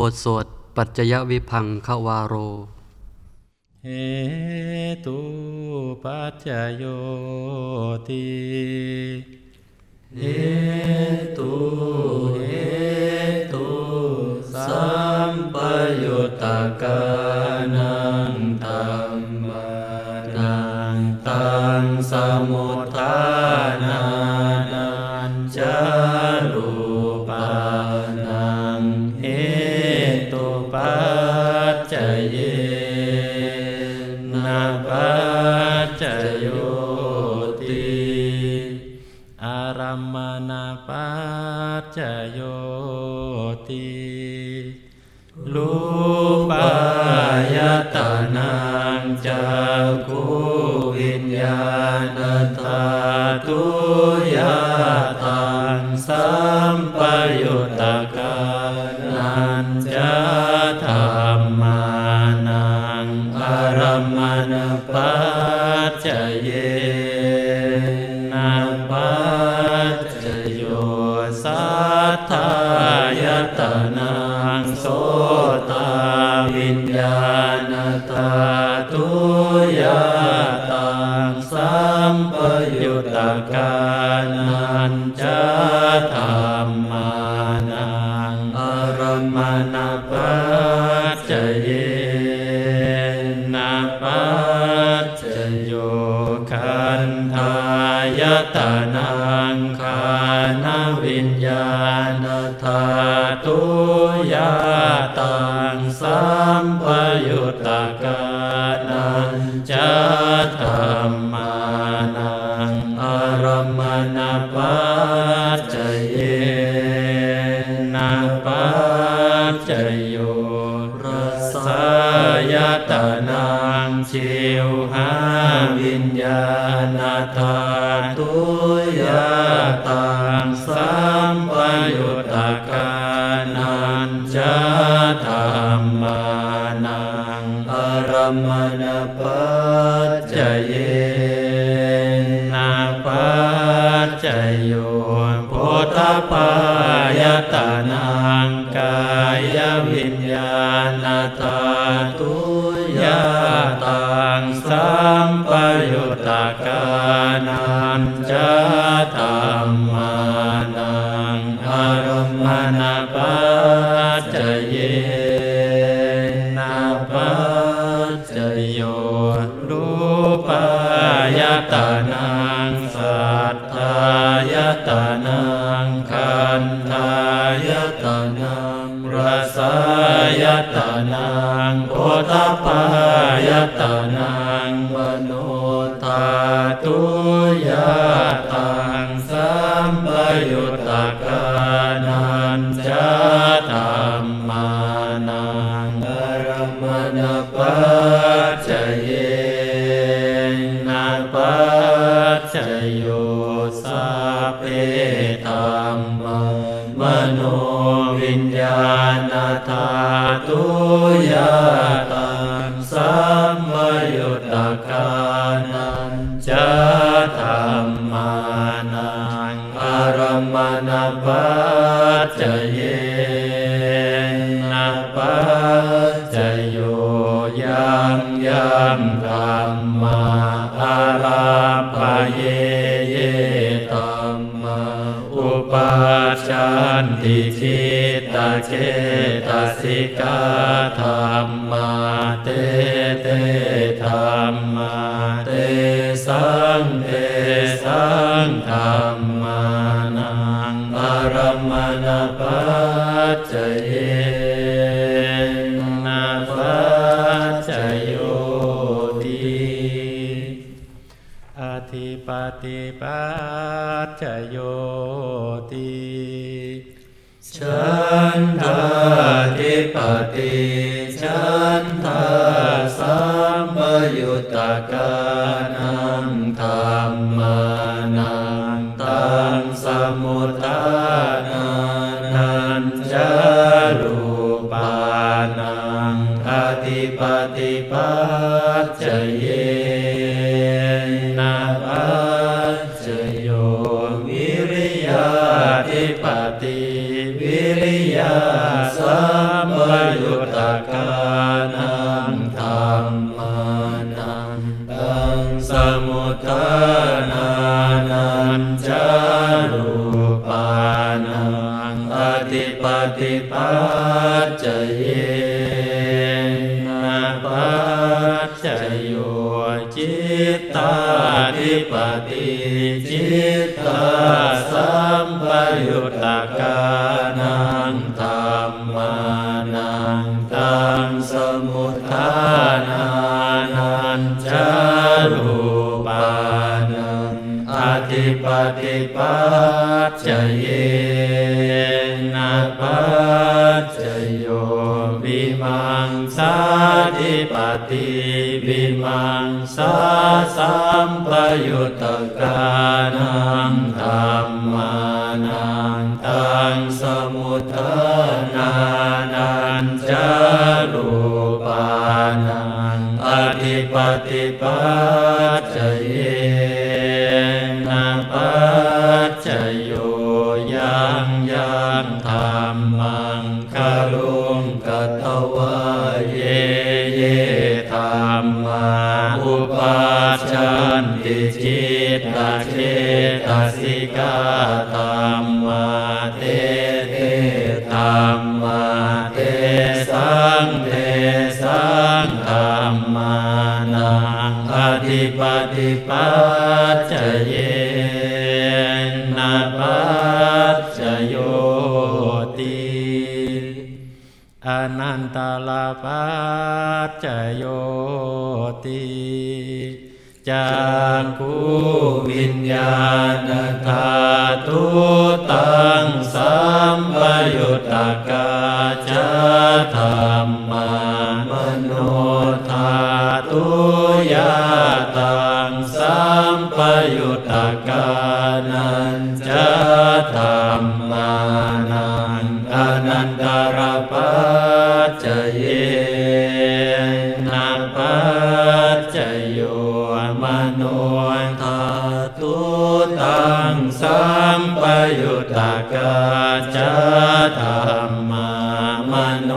บทสวดปัจจยวิพังควาโร เหตุปัจจโยติเหตุเหตุสัมปยุตตกานังธรรมานังตังสมุทฐานา สัมปยุ ยุตตกานันจะธรรมา ปัจจเยนะปัจจโยโพธปายตานังกายวิญญาณธาตุยาตังสัมปยุตตกานันจะธรรมานังอารัมมณปัจจเยนะปั จจโยรูปายตานังสัทธายตานังขันธายตานังรสายตานังโพธปายตานังมโนธาตุยตังสัมปยุตตกานันจะธรรมานังอ มมณปัจ รัมมณปัจจเยนะปัจจโยติอธิปติปัจจโยติฉันทาธิปติฉันทาสัมปยุตตะกานังธรรม นันจารูปานังอธิปติปัจจเยนะปัจจโยจิตตาธิปติจิตตา อธิปติปัจจเยนะปัจจโยวิมังสาธิปติวิมังสาสัมปยุตตะกานั ธิปติปัจจเยนะปัจจโยยังยังธรรมังคารุงกัตวะเยเยธรรมาอุปัชชันติจิตตเจตสิกาธรรมาเตเตธรรมาเตสังเทสังธรรมา งอธิปติปัจจเยนะปัจจโยติอนันตลาปัจจโยติจากคูวิญญาณธาตุตังสัมปยุตตกาจธรรมามโนธาตุ ตังสัมปยุตตกานันจธรรมานังอนันตรปัจจเยนะปัจจโยมโนธาตุตังสัมปยุตตกาจธรรมามโน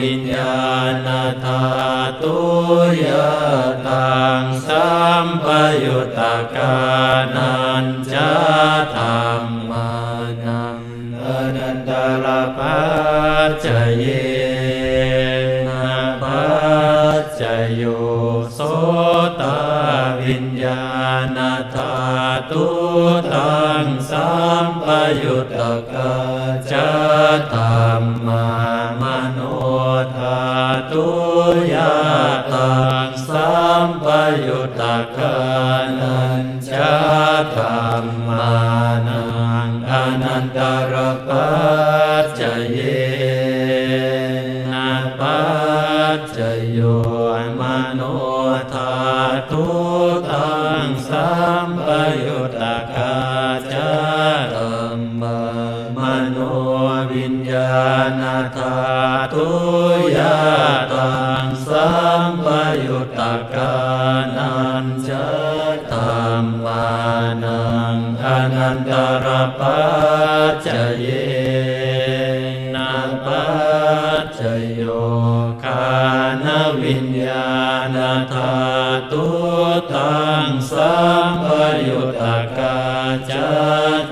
วิญญาณธา ตุยะตังสัมปยุตตะกานันจธรรมานังอนันตรปัจจเยนะปัจจโยโสตวิญญาณธาตุตังสัมปยุตตะกาจธร จ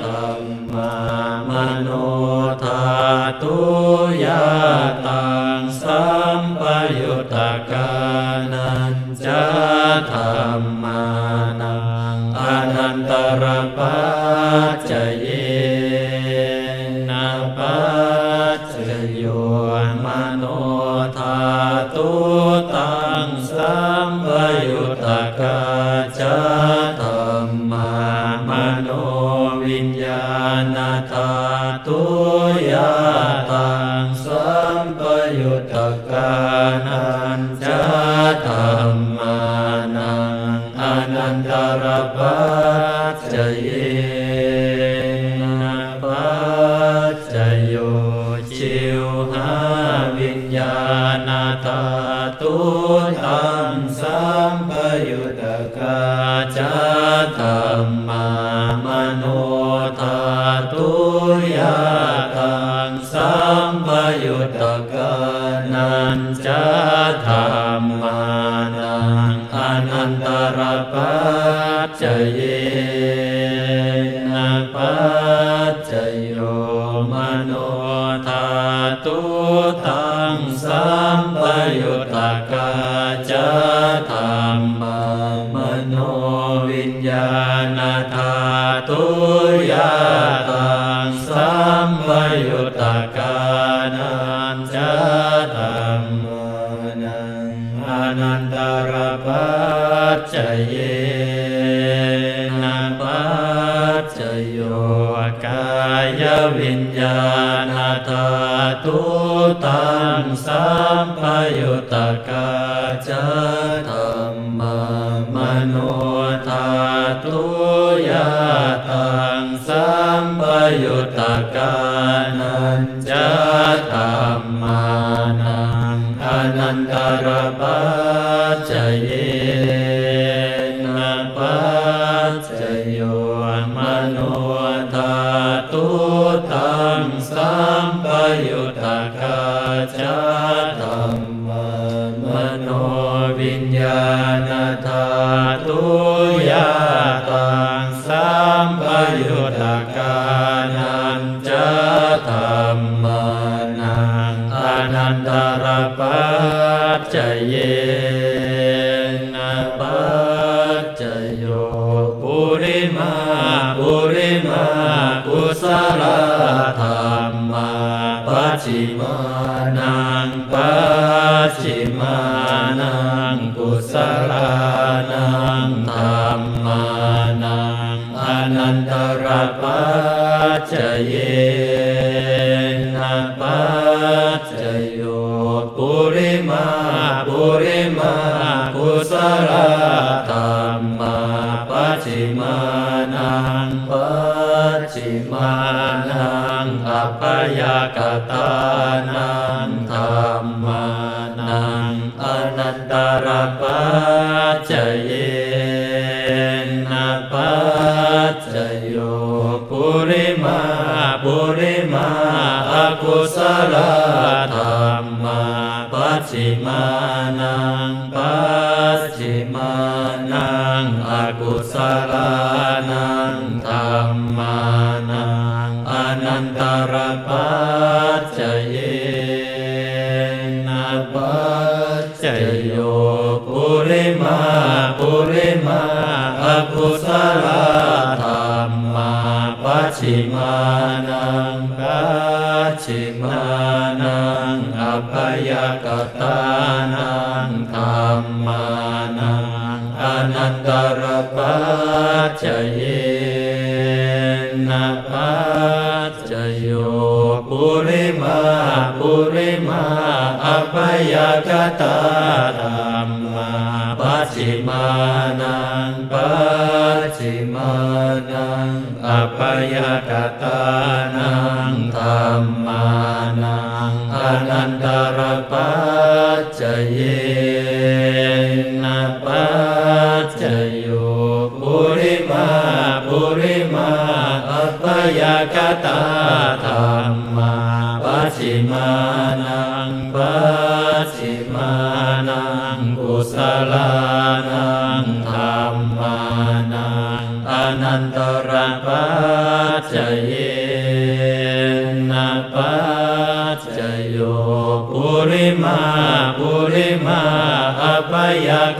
ตัมมามโนธาตุ ตกาจธรรมามโนธาตุยะตังสัมปยุตตะกานันจธรรมานังอนันตรปัจจเยนะปัจจโยมโนธาตุตังสัมปยุตตะกาจะธรรมา ยุตตะกาจะธรรมามโนธาตุยาตังสัมปยุตตะกานันจะธรรมานังอนันตรปัจจเยนะปัจจโยมโนธาตุตังสัมปยุตตะกาจะธรรม ปัจฉิมานังปัจฉิมานังกุศลานังธรรมานังอนันตรปัจจเย นังอัปปยากตานังธรรมานังอนันตรปัจจเยนะปัจจโยปุริมาปุริมาอกุศลธรรมาปัจฉิมานังปัจฉิมานังอกุศลานังธรรมานังอนัน ตรปัจจเยนะปัจจโยปุริมาปุริมาอกุศลธรรมาปัจฉิมานังปัจฉิมานังอัปปยากตานังธรรมานังอนันตรปัจจเย อัปปยากตาธรรมาปัจฉิมานังปัจฉิมานังอัปปยากตานังธรรมานังอนันตรปัจจเยนะปัจจโยปุริมาปุริมาอัปปยากตาธรรมาปัจฉิมา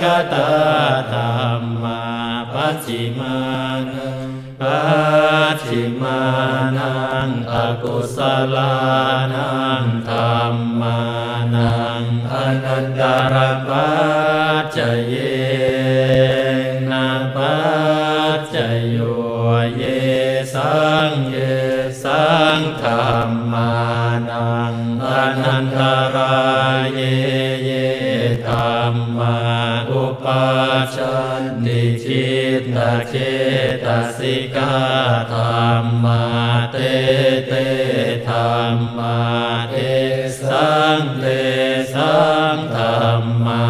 ยาตาธรรมาปัจฉิมานังปัจฉิมานังอกุศลานังธรรมานังอนันตรปัจจเยนะปัจจโยเยสังเยสังธรรมานังอนันตา ธรรมาอุปาชันิจิตตเจตสิกาธรรมาเตเตธรรมาเอสังเตสังธรรมา